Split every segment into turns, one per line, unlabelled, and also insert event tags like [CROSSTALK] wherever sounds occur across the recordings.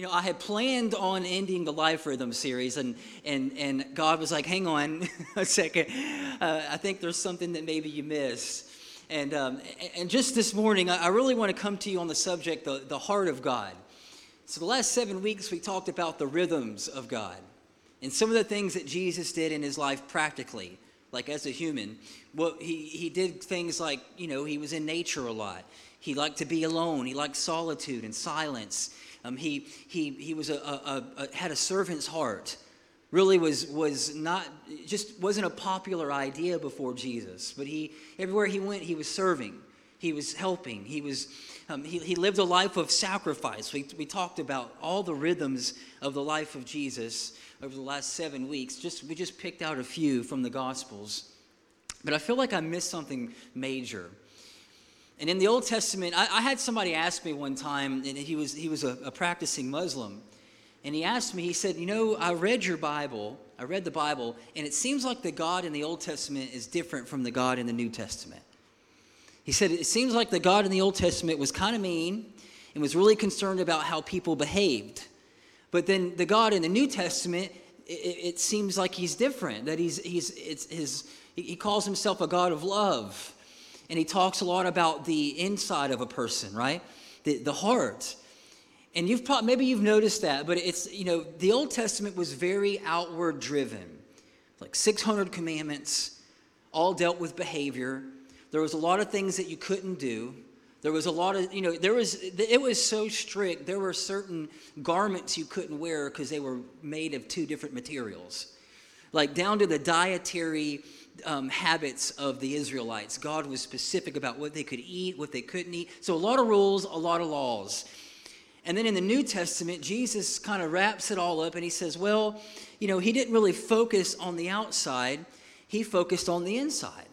You know, I had planned on ending the Life Rhythm series, and, and, and God was like, hang on [LAUGHS] a second. Uh, I think there's something that maybe you missed. And, um, and just this morning, I really want to come to you on the subject, the, the heart of God. So, the last seven weeks, we talked about the rhythms of God and some of the things that Jesus did in his life practically, like as a human. Well, he, he did things like, you know, he was in nature a lot. He liked to be alone, he liked solitude and silence. Um, he, he, he was a, a, a, had a servant's heart. Really was, was not, just wasn't a popular idea before Jesus. But he, everywhere he went, he was serving. He was helping. He, was, um, he, he lived a life of sacrifice. We, we talked about all the rhythms of the life of Jesus over the last seven weeks. Just, we just picked out a few from the Gospels. But I feel like I missed something major. And in the Old Testament, I, I, had somebody ask me one time, and he was, he was a, a practicing Muslim. And he asked me, he said, You know, I read your Bible, I read the Bible, and it seems like the God in the Old Testament is different from the God in the New Testament. He said, It seems like the God in the Old Testament was kind of mean and was really concerned about how people behaved. But then the God in the New Testament, it, it seems like he's different, that he's, he's, it's his, he calls himself a God of love and he talks a lot about the inside of a person, right? The, the heart. And you've probably, maybe you've noticed that, but it's, you know, the Old Testament was very outward driven. Like 600 commandments, all dealt with behavior. There was a lot of things that you couldn't do. There was a lot of, you know, there was, it was so strict. There were certain garments you couldn't wear because they were made of two different materials. Like down to the dietary um, habits of the Israelites. God was specific about what they could eat, what they couldn't eat. So, a lot of rules, a lot of laws. And then in the New Testament, Jesus kind of wraps it all up and he says, well, you know, he didn't really focus on the outside, he focused on the inside.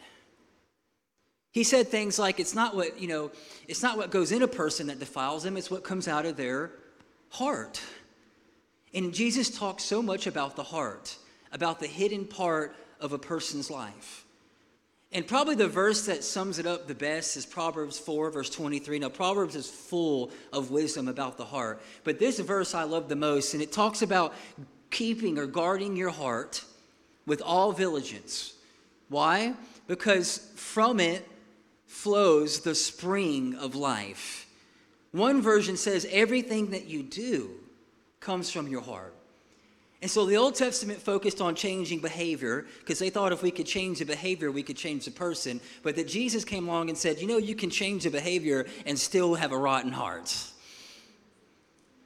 He said things like, it's not what, you know, it's not what goes in a person that defiles them, it's what comes out of their heart. And Jesus talks so much about the heart, about the hidden part of a person's life. And probably the verse that sums it up the best is Proverbs 4, verse 23. Now, Proverbs is full of wisdom about the heart. But this verse I love the most, and it talks about keeping or guarding your heart with all diligence. Why? Because from it flows the spring of life. One version says everything that you do comes from your heart. And so the Old Testament focused on changing behavior because they thought if we could change the behavior, we could change the person. But that Jesus came along and said, you know, you can change the behavior and still have a rotten heart.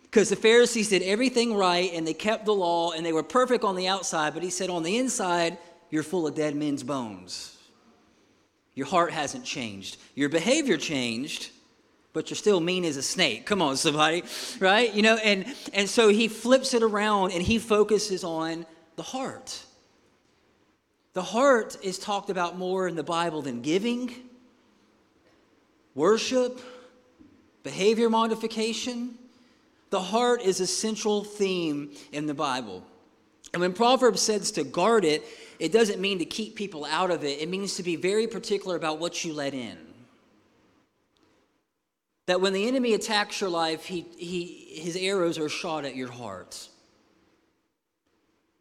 Because the Pharisees did everything right and they kept the law and they were perfect on the outside, but he said, on the inside, you're full of dead men's bones. Your heart hasn't changed. Your behavior changed, but you're still mean as a snake. Come on, somebody, right? You know, and and so he flips it around and he focuses on the heart. The heart is talked about more in the Bible than giving, worship, behavior modification. The heart is a central theme in the Bible. And when Proverbs says to guard it, it doesn't mean to keep people out of it. It means to be very particular about what you let in. That when the enemy attacks your life, he, he, his arrows are shot at your heart.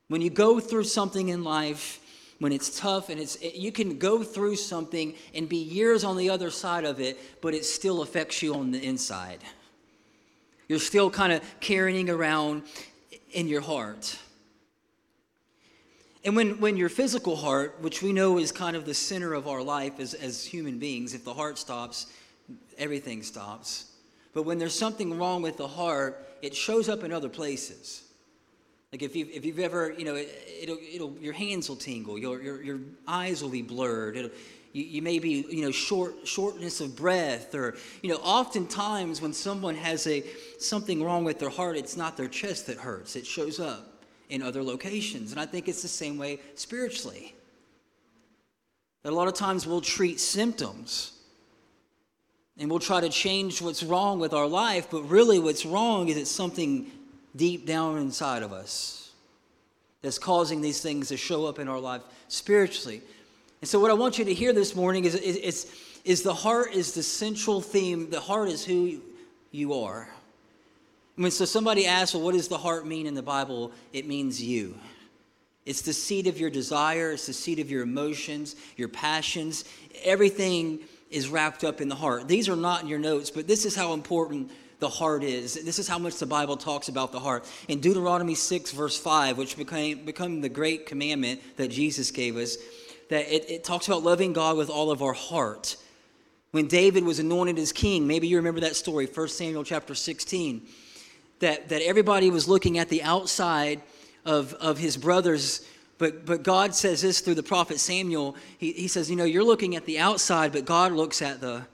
When you go through something in life, when it's tough and it's you can go through something and be years on the other side of it, but it still affects you on the inside. You're still kind of carrying around in your heart. And when, when your physical heart, which we know is kind of the center of our life as, as human beings, if the heart stops, everything stops. But when there's something wrong with the heart, it shows up in other places. Like if you've, if you've ever, you know, it, will it'll, your hands will tingle, your, your, your eyes will be blurred. It'll, you, you may be, you know, short, shortness of breath, or, you know, oftentimes when someone has a, something wrong with their heart, it's not their chest that hurts. It shows up in other locations. And I think it's the same way spiritually. That a lot of times we'll treat symptoms and we'll try to change what's wrong with our life, but really what's wrong is it's something deep down inside of us that's causing these things to show up in our life spiritually. And so, what I want you to hear this morning is, is, is, the heart is the central theme. The heart is who you are. When so somebody asks, well, what does the heart mean in the Bible? It means you. It's the seat of your desire, it's the seat of your emotions, your passions. Everything is wrapped up in the heart. These are not in your notes, but this is how important the heart is. This is how much the Bible talks about the heart. In Deuteronomy 6, verse 5, which became, became the great commandment that Jesus gave us, that it, it talks about loving God with all of our heart. When David was anointed as king, maybe you remember that story, 1 Samuel chapter 16, that, that everybody was looking at the outside of, of his brothers but, but God says this through the prophet Samuel. He, he says, You know, you're looking at the outside, but God looks at the,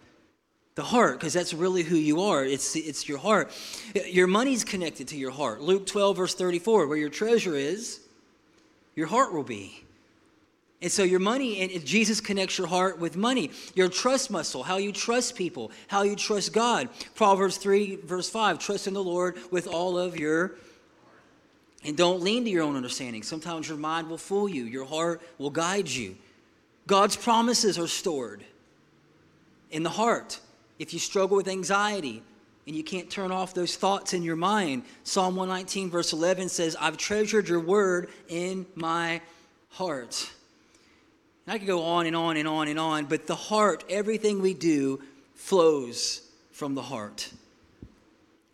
the heart because that's really who you are. It's, it's your heart. Your money's connected to your heart. Luke 12, verse 34 where your treasure is, your heart will be. And so your money, and Jesus connects your heart with money. Your trust muscle, how you trust people, how you trust God. Proverbs 3, verse 5 trust in the Lord with all of your and don't lean to your own understanding. Sometimes your mind will fool you, your heart will guide you. God's promises are stored in the heart. If you struggle with anxiety and you can't turn off those thoughts in your mind, Psalm 119, verse 11 says, I've treasured your word in my heart. And I could go on and on and on and on, but the heart, everything we do, flows from the heart.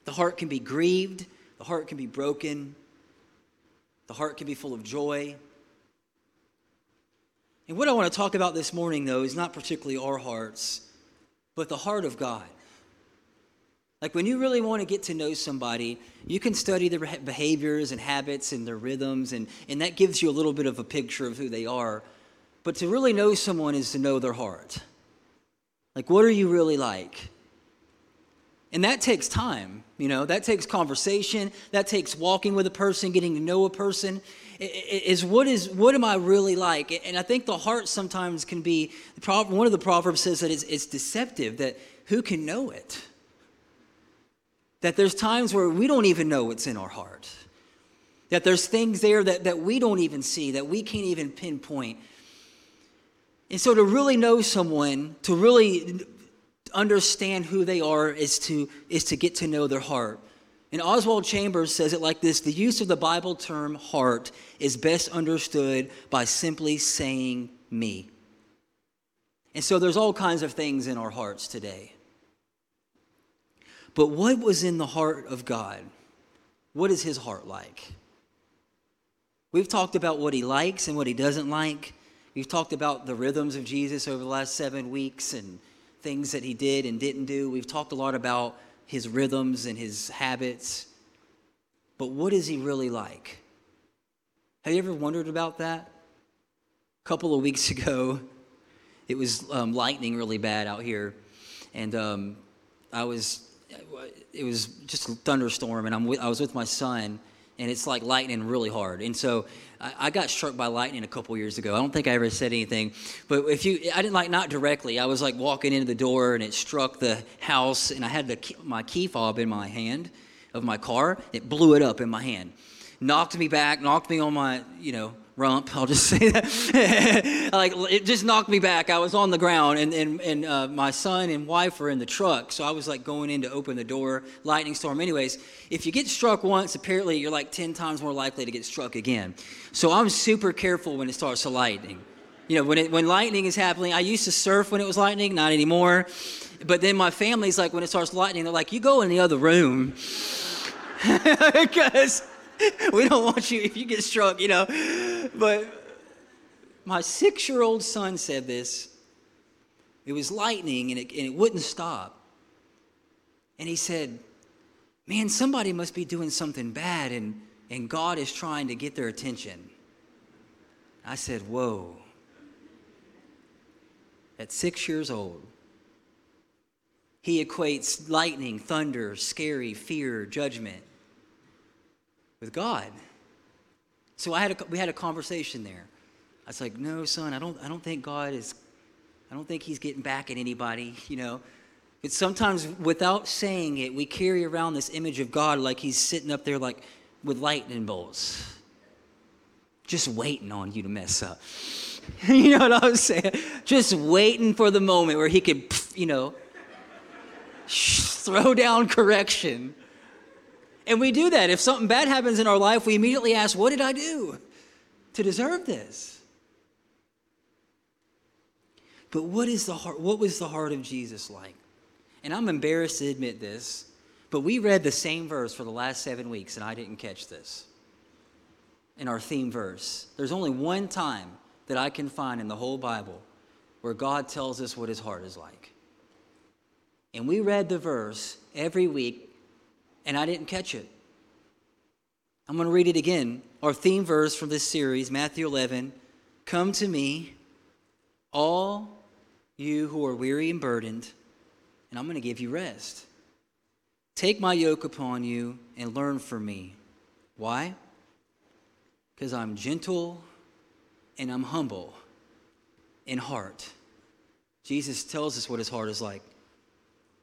The heart can be grieved, the heart can be broken, the heart can be full of joy. And what I want to talk about this morning, though, is not particularly our hearts, but the heart of God. Like when you really want to get to know somebody, you can study their behaviors and habits and their rhythms, and, and that gives you a little bit of a picture of who they are. But to really know someone is to know their heart. Like, what are you really like? And that takes time, you know, that takes conversation, that takes walking with a person, getting to know a person. Is what is what am I really like? And I think the heart sometimes can be one of the proverbs says that it's, it's deceptive, that who can know it? That there's times where we don't even know what's in our heart. That there's things there that, that we don't even see, that we can't even pinpoint. And so to really know someone, to really understand who they are is to, is to get to know their heart. And Oswald Chambers says it like this The use of the Bible term heart is best understood by simply saying me. And so there's all kinds of things in our hearts today. But what was in the heart of God? What is his heart like? We've talked about what he likes and what he doesn't like. We've talked about the rhythms of Jesus over the last seven weeks and things that he did and didn't do. We've talked a lot about his rhythms and his habits. But what is he really like? Have you ever wondered about that? A couple of weeks [LAUGHS] ago, it was um, lightning really bad out here. And um, I was, it was just a thunderstorm, and I'm with, I was with my son and it's like lightning really hard. And so I, I got struck by lightning a couple years ago. I don't think I ever said anything, but if you, I didn't like not directly. I was like walking into the door and it struck the house, and I had the my key fob in my hand of my car. It blew it up in my hand, knocked me back, knocked me on my you know rump. I'll just [LAUGHS] say that. [LAUGHS] like it just knocked me back. I was on the ground, and and, and uh, my son and wife were in the truck, so I was like going in to open the door. Lightning storm. Anyways, if you get struck once, apparently you're like ten times more likely to get struck again. So I'm super careful when it starts to lightning. You know, when it, when lightning is happening, I used to surf when it was lightning, not anymore. But then my family's like, when it starts lightning, they're like, you go in the other room. [LAUGHS] because [LAUGHS] we don't want you if you get struck, you know. But my six year old son said this. It was lightning and it, and it wouldn't stop. And he said, Man, somebody must be doing something bad and, and God is trying to get their attention. I said, Whoa. At six years old, he equates lightning, thunder, scary, fear, judgment with God. So I had a, we had a conversation there. I was like, no, son, I don't, I don't think God is, I don't think he's getting back at anybody, [LAUGHS] you know. But sometimes without saying it, we carry around this image of God like he's sitting up there like with lightning bolts, just waiting on you to mess up. [LAUGHS] you know what I was saying? Just waiting for the moment where he could, [LAUGHS] you know, throw down correction. And we do that. If something bad happens in our life, we immediately ask, What did I do to deserve this? But what is the heart, what was the heart of Jesus like? And I'm embarrassed to admit this, but we read the same verse for the last seven weeks, and I didn't catch this in our theme verse. There's only one time that I can find in the whole Bible where God tells us what his heart is like. And we read the verse every week, and I didn't catch it. I'm going to read it again. Our theme verse from this series, Matthew 11 Come to me, all you who are weary and burdened, and I'm going to give you rest. Take my yoke upon you and learn from me. Why? Because I'm gentle and I'm humble in heart. Jesus tells us what his heart is like.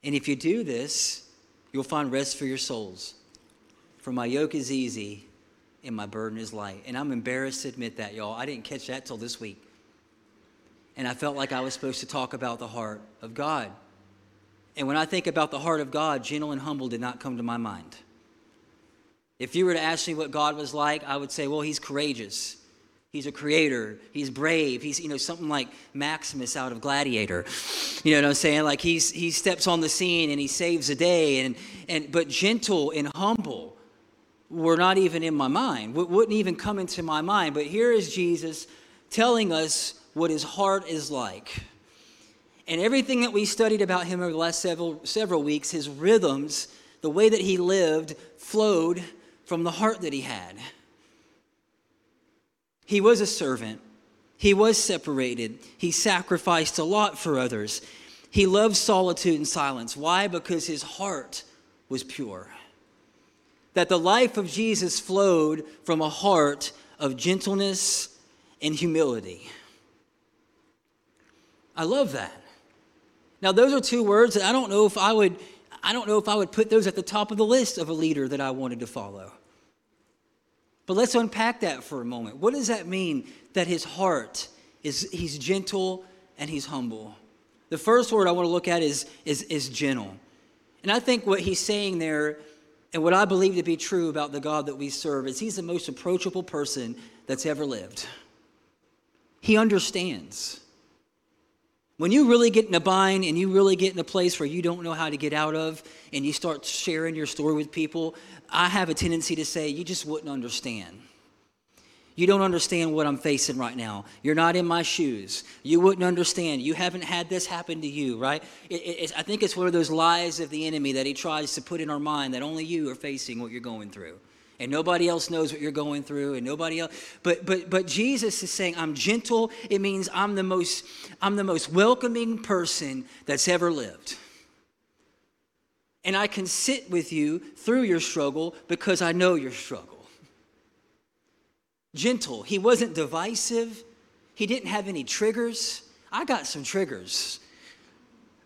And if you do this, you'll find rest for your souls. For my yoke is easy and my burden is light. And I'm embarrassed to admit that, y'all. I didn't catch that till this week and I felt like I was supposed to talk about the heart of God. And when I think about the heart of God, gentle and humble did not come to my mind. If you were to ask me what God was like, I would say, well, he's courageous. He's a creator. He's brave. He's, you know, something like Maximus out of Gladiator. You know what I'm saying? Like he's, he steps on the scene and he saves the day. And, and, but gentle and humble were not even in my mind, wouldn't even come into my mind. But here is Jesus telling us what his heart is like. And everything that we studied about him over the last several, several weeks, his rhythms, the way that he lived, flowed from the heart that he had. He was a servant. He was separated. He sacrificed a lot for others. He loved solitude and silence. Why? Because his heart was pure. That the life of Jesus flowed from a heart of gentleness and humility. I love that. Now, those are two words that I don't know if I would. I don't know if I would put those at the top of the list of a leader that I wanted to follow. But let's unpack that for a moment. What does that mean that his heart is he's gentle and he's humble? The first word I want to look at is, is, is gentle. And I think what he's saying there, and what I believe to be true about the God that we serve, is he's the most approachable person that's ever lived. He understands. When you really get in a bind and you really get in a place where you don't know how to get out of and you start sharing your story with people, I have a tendency to say, you just wouldn't understand. You don't understand what I'm facing right now. You're not in my shoes. You wouldn't understand. You haven't had this happen to you, right? It, I think it's one of those lies of the enemy that he tries to put in our mind that only you are facing what you're going through and nobody else knows what you're going through and nobody else but but but jesus is saying i'm gentle. It means i'm the most i'm the most welcoming person that's ever lived. And i can sit with you through your struggle because i know your struggle. Gentle. He wasn't divisive. He didn't have any triggers. I got some triggers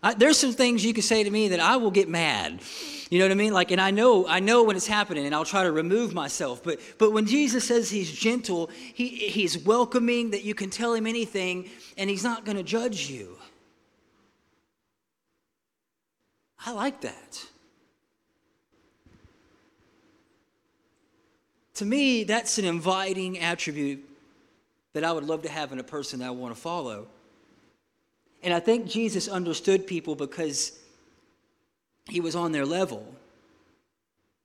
I, there's some things you can say to me that I will get mad. You know what I mean? Like, and I know, I know when it's happening, and I'll try to remove myself. But, but when Jesus says He's gentle, he, He's welcoming, that you can tell Him anything, and He's not going to judge you. I like that. To me, that's an inviting attribute that I would love to have in a person that I want to follow. And I think Jesus understood people because he was on their level.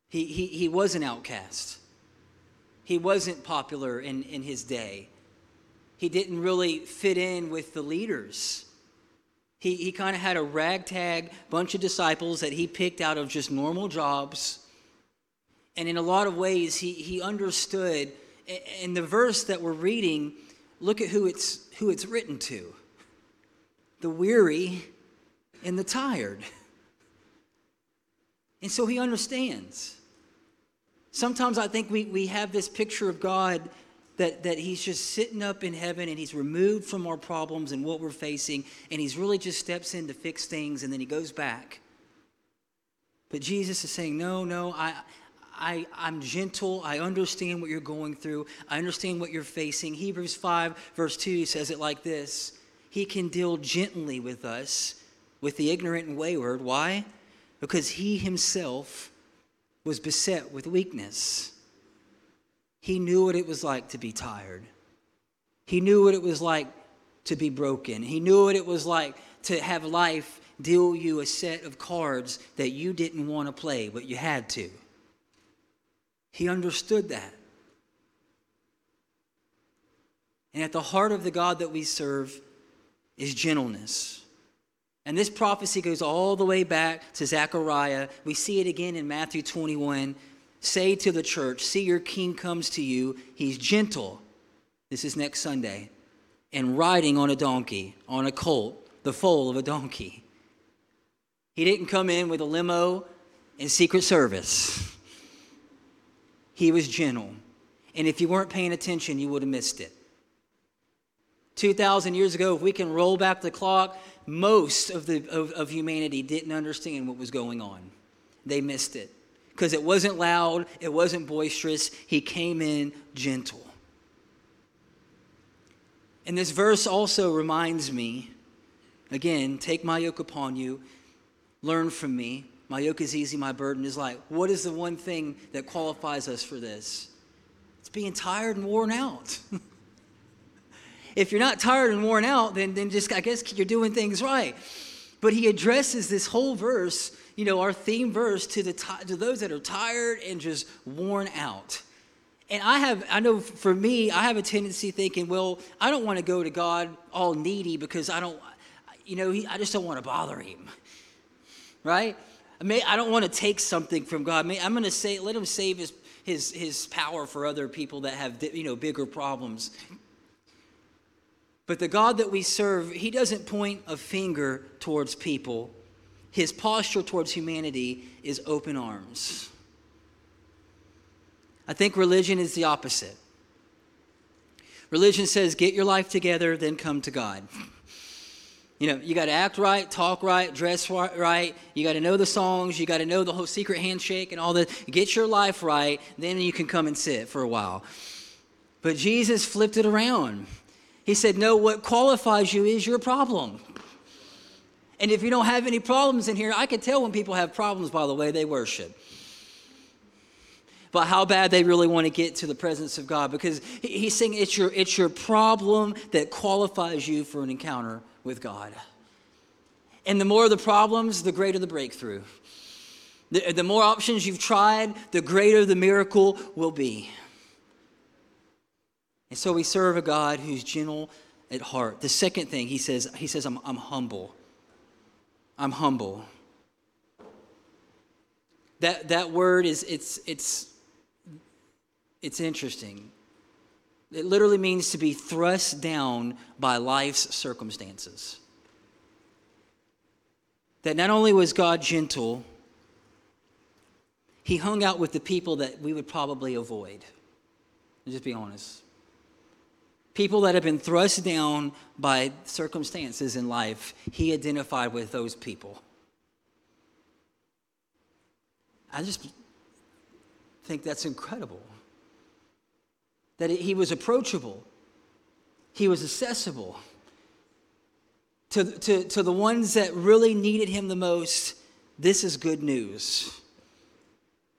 He, he, he was an outcast. He wasn't popular in, in his day. He didn't really fit in with the leaders. He, he kind of had a ragtag bunch of disciples that he picked out of just normal jobs. And in a lot of ways, he, he understood. In the verse that we're reading, look at who it's, who it's written to the weary, and the tired. And so he understands. Sometimes I think we, we have this picture of God that, that he's just sitting up in heaven and he's removed from our problems and what we're facing, and he's really just steps in to fix things and then he goes back. But Jesus is saying, No, no, I, I, I'm gentle. I understand what you're going through. I understand what you're facing. Hebrews 5, verse 2 says it like this he can deal gently with us, with the ignorant and wayward. Why? Because he himself was beset with weakness. He knew what it was like to be tired. He knew what it was like to be broken. He knew what it was like to have life deal you a set of cards that you didn't want to play, but you had to. He understood that. And at the heart of the God that we serve is gentleness. And this prophecy goes all the way back to Zechariah. We see it again in Matthew 21. Say to the church, See, your king comes to you. He's gentle. This is next Sunday. And riding on a donkey, on a colt, the foal of a donkey. He didn't come in with a limo and Secret Service. He was gentle. And if you weren't paying attention, you would have missed it. 2,000 years ago, if we can roll back the clock, most of, the, of, of humanity didn't understand what was going on. They missed it because it wasn't loud, it wasn't boisterous. He came in gentle. And this verse also reminds me again, take my yoke upon you, learn from me. My yoke is easy, my burden is light. What is the one thing that qualifies us for this? It's being tired and worn out. [LAUGHS] if you're not tired and worn out, then, then just, I guess you're doing things right. But he addresses this whole verse, you know, our theme verse to, the, to those that are tired and just worn out. And I have, I know for me, I have a tendency thinking, well, I don't want to go to God all needy because I don't, you know, he, I just don't want to bother him. Right? I, may, I don't want to take something from God. May, I'm going to say, let him save his, his, his power for other people that have, you know, bigger problems. But the God that we serve, he doesn't point a finger towards people. His posture towards humanity is open arms. I think religion is the opposite. Religion says, get your life together, then come to God. You know, you got to act right, talk right, dress right. You got to know the songs. You got to know the whole secret handshake and all that. Get your life right, then you can come and sit for a while. But Jesus flipped it around. He said, No, what qualifies you is your problem. And if you don't have any problems in here, I can tell when people have problems by the way they worship. But how bad they really want to get to the presence of God because he's saying it's your, it's your problem that qualifies you for an encounter with God. And the more the problems, the greater the breakthrough. The, the more options you've tried, the greater the miracle will be. And so we serve a God who's gentle at heart. The second thing he says, he says, I'm, I'm humble. I'm humble. That, that word is, it's, it's, it's interesting. It literally means to be thrust down by life's circumstances. That not only was God gentle, he hung out with the people that we would probably avoid. just be honest people that have been thrust down by circumstances in life, he identified with those people. I just think that's incredible. That he was approachable, he was accessible. To, to, to the ones that really needed him the most, this is good news.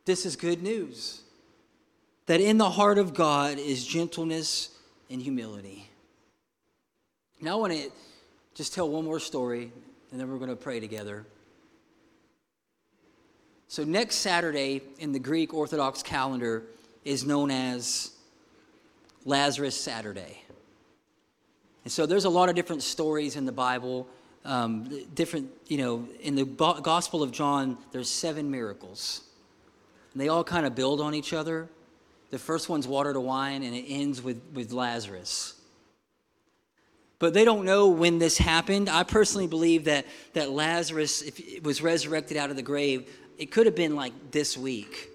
This is good news. That in the heart of God is gentleness in humility. Now, I want to just tell one more story, and then we're going to pray together. So, next Saturday in the Greek Orthodox calendar is known as Lazarus Saturday. And so, there's a lot of different stories in the Bible. Um, different, you know, in the Gospel of John, there's seven miracles. And they all kind of build on each other. The first one's water to wine, and it ends with, with Lazarus. But they don't know when this happened. I personally believe that, that Lazarus, if was resurrected out of the grave, it could have been like this week.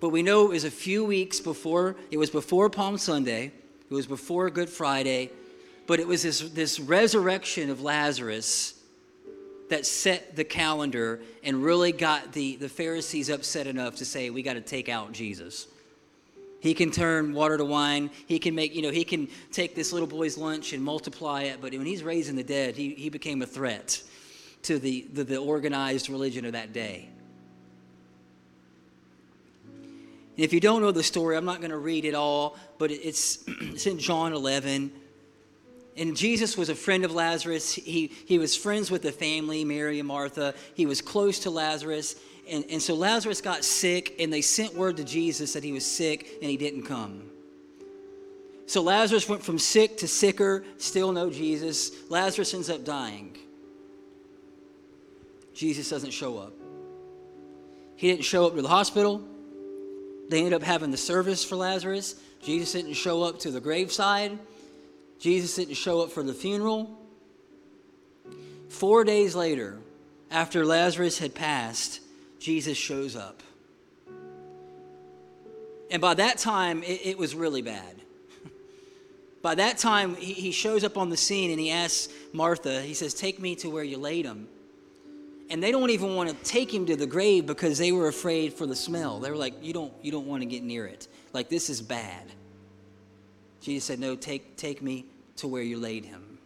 But we know it was a few weeks before, it was before Palm Sunday, it was before Good Friday, but it was this, this resurrection of Lazarus that set the calendar and really got the, the Pharisees upset enough to say, we got to take out Jesus. He can turn water to wine. He can make, you know, he can take this little boy's lunch and multiply it. But when he's raising the dead, he, he became a threat to the, the, the organized religion of that day. And if you don't know the story, I'm not going to read it all, but it's, [CLEARS THROAT] it's in John 11. And Jesus was a friend of Lazarus. He, he was friends with the family, Mary and Martha. He was close to Lazarus. And, and so Lazarus got sick, and they sent word to Jesus that he was sick and he didn't come. So Lazarus went from sick to sicker, still no Jesus. Lazarus ends up dying. Jesus doesn't show up. He didn't show up to the hospital. They ended up having the service for Lazarus. Jesus didn't show up to the graveside. Jesus didn't show up for the funeral. Four days later, after Lazarus had passed, Jesus shows up. And by that time, it, it was really bad. [LAUGHS] by that time, he, he shows up on the scene and he asks Martha, he says, Take me to where you laid him. And they don't even want to take him to the grave because they were afraid for the smell. They were like, You don't, you don't want to get near it. Like, this is bad. Jesus said, No, take, take me to where you laid him.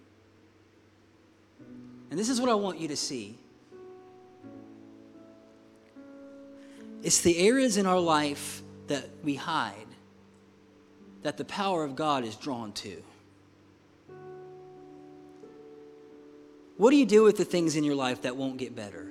And this is what I want you to see it's the areas in our life that we hide that the power of God is drawn to. What do you do with the things in your life that won't get better?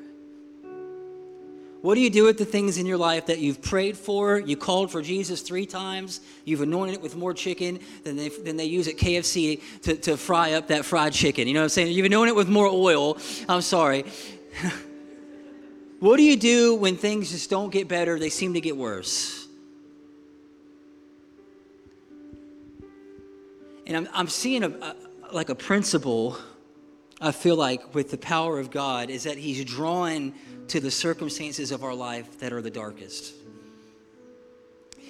What do you do with the things in your life that you've prayed for? You called for Jesus three times. You've anointed it with more chicken than they, than they use at KFC to, to fry up that fried chicken. You know what I'm saying? You've anointed it with more oil. I'm sorry. [LAUGHS] what do you do when things just don't get better? They seem to get worse. And I'm, I'm seeing a, a like a principle I feel like with the power of God is that He's drawn to the circumstances of our life that are the darkest.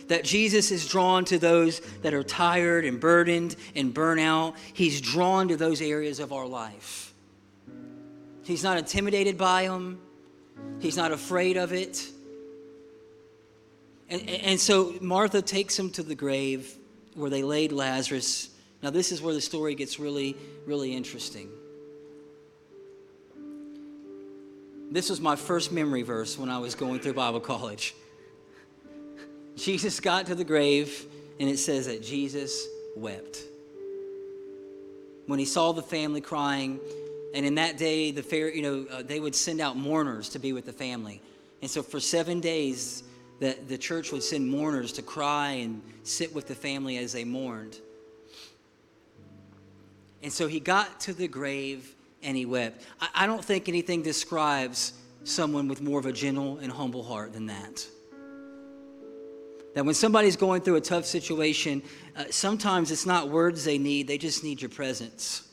That Jesus is drawn to those that are tired and burdened and burnout. He's drawn to those areas of our life. He's not intimidated by them, He's not afraid of it. And, and so Martha takes him to the grave where they laid Lazarus. Now, this is where the story gets really, really interesting. This was my first memory verse when I was going through Bible college. [LAUGHS] Jesus got to the grave, and it says that Jesus wept. When he saw the family crying, and in that day, the fair, you know, uh, they would send out mourners to be with the family. And so for seven days, the, the church would send mourners to cry and sit with the family as they mourned. And so he got to the grave and he wept. I, I don't think anything describes someone with more of a gentle and humble heart than that. That when somebody's going through a tough situation, uh, sometimes it's not words they need, they just need your presence.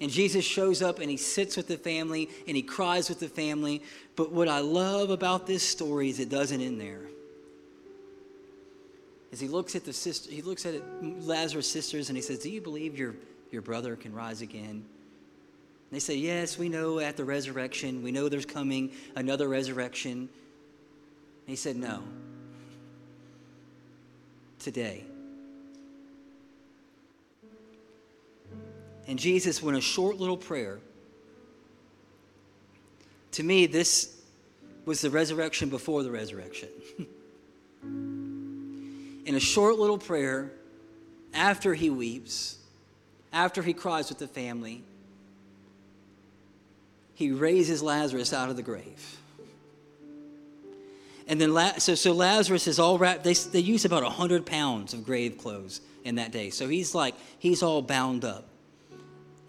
And Jesus shows up and he sits with the family and he cries with the family. But what I love about this story is it doesn't end there. As he looks at the sister, he looks at Lazarus' sisters and he says, Do you believe your your brother can rise again? They say, Yes, we know at the resurrection, we know there's coming another resurrection. And he said, No. Today. And Jesus went a short little prayer. To me, this was the resurrection before the resurrection. [LAUGHS] In a short little prayer, after he weeps, after he cries with the family, he raises Lazarus out of the grave. And then, so, so Lazarus is all wrapped. They, they use about 100 pounds of grave clothes in that day. So he's like, he's all bound up.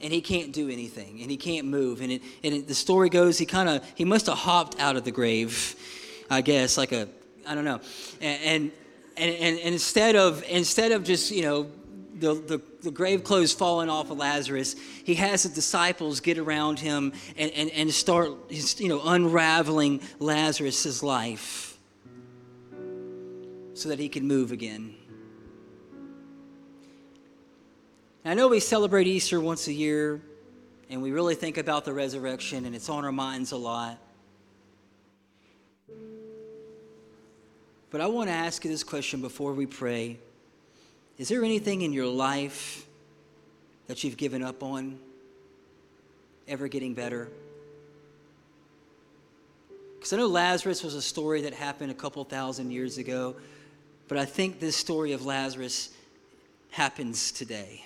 And he can't do anything. And he can't move. And, it, and it, the story goes, he kind of, he must have hopped out of the grave, I guess, like a, I don't know. And, and, and, and instead of, instead of just, you know, the, the, the, grave clothes falling off of Lazarus, he has the disciples get around him and, and, and start you know, unraveling Lazarus' life so that he can move again. I know we celebrate Easter once a year and we really think about the resurrection and it's on our minds a lot. But I want to ask you this question before we pray. Is there anything in your life that you've given up on ever getting better? Because I know Lazarus was a story that happened a couple thousand years ago, but I think this story of Lazarus happens today.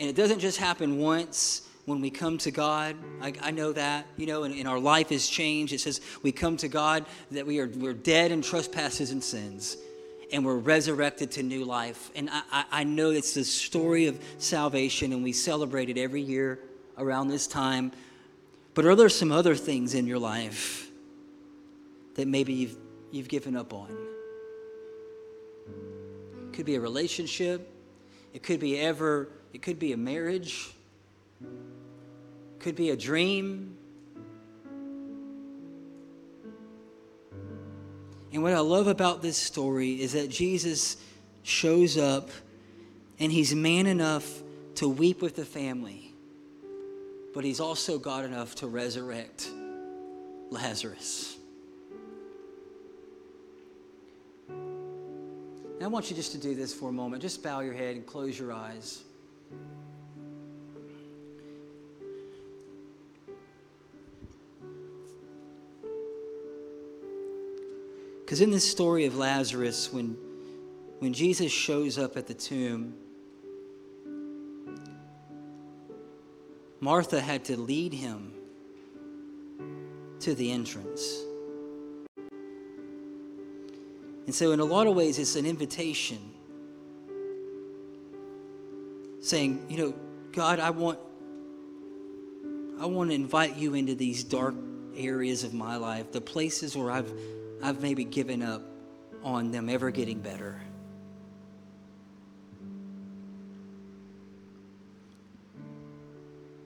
And it doesn't just happen once when we come to God. I, I know that, you know, and, and, our life is changed. It says we come to God that we are we're dead in trespasses and sins, and we're resurrected to new life. And I, I, know it's the story of salvation, and we celebrate it every year around this time. But are there some other things in your life that maybe you've, you've given up on? Could be a relationship. It could be ever, it could be a marriage. Could be a dream. And what I love about this story is that Jesus shows up and he's man enough to weep with the family but he's also God enough to resurrect Lazarus. And I want you just to do this for a moment. Just bow your head and close your eyes. Because in this story of Lazarus, when, when Jesus shows up at the tomb, Martha had to lead him to the entrance. And so, in a lot of ways, it's an invitation saying, you know, God, I want, I want to invite you into these dark areas of my life, the places where I've, I've maybe given up on them ever getting better.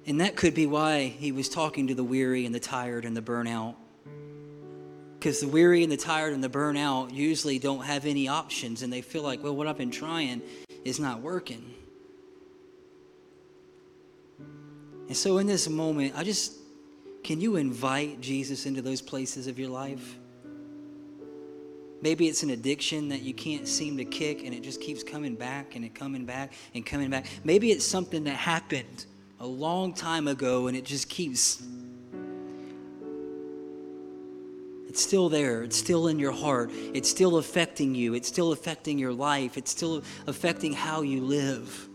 And that could be why he was talking to the weary and the tired and the burnout. Because the weary and the tired and the burnout usually don't have any options and they feel like, well, what I've been trying is not working. And so in this moment, I just, can you invite Jesus into those places of your life? Maybe it's an addiction that you can't seem to kick and it just keeps coming back and it coming back and coming back. Maybe it's something that happened a long time ago and it just keeps it's still there. It's still in your heart. It's still affecting you. It's still affecting your life. It's still affecting how you live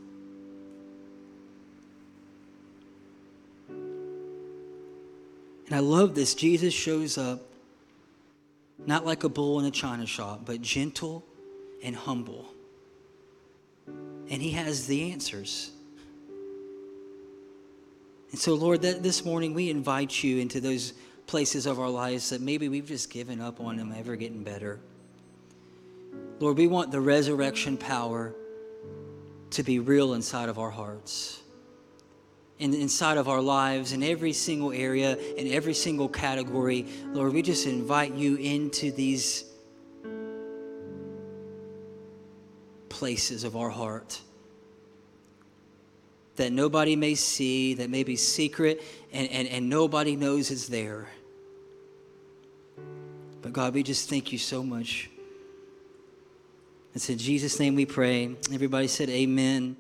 and i love this. Jesus shows up not like a bull in a china shop but gentle and humble. And he has the answers. And so, Lord, that this morning we invite you into those places of our lives that maybe we've just given up on them ever getting better. Lord, we want the resurrection power to be real inside of our hearts, and inside of our lives, in every single area, in every single category. Lord, we just invite you into these places of our heart that nobody may see, that may be secret, and, and, and nobody knows is there. But God, we just thank you so much. It's in Jesus' name we pray. Everybody said, Amen.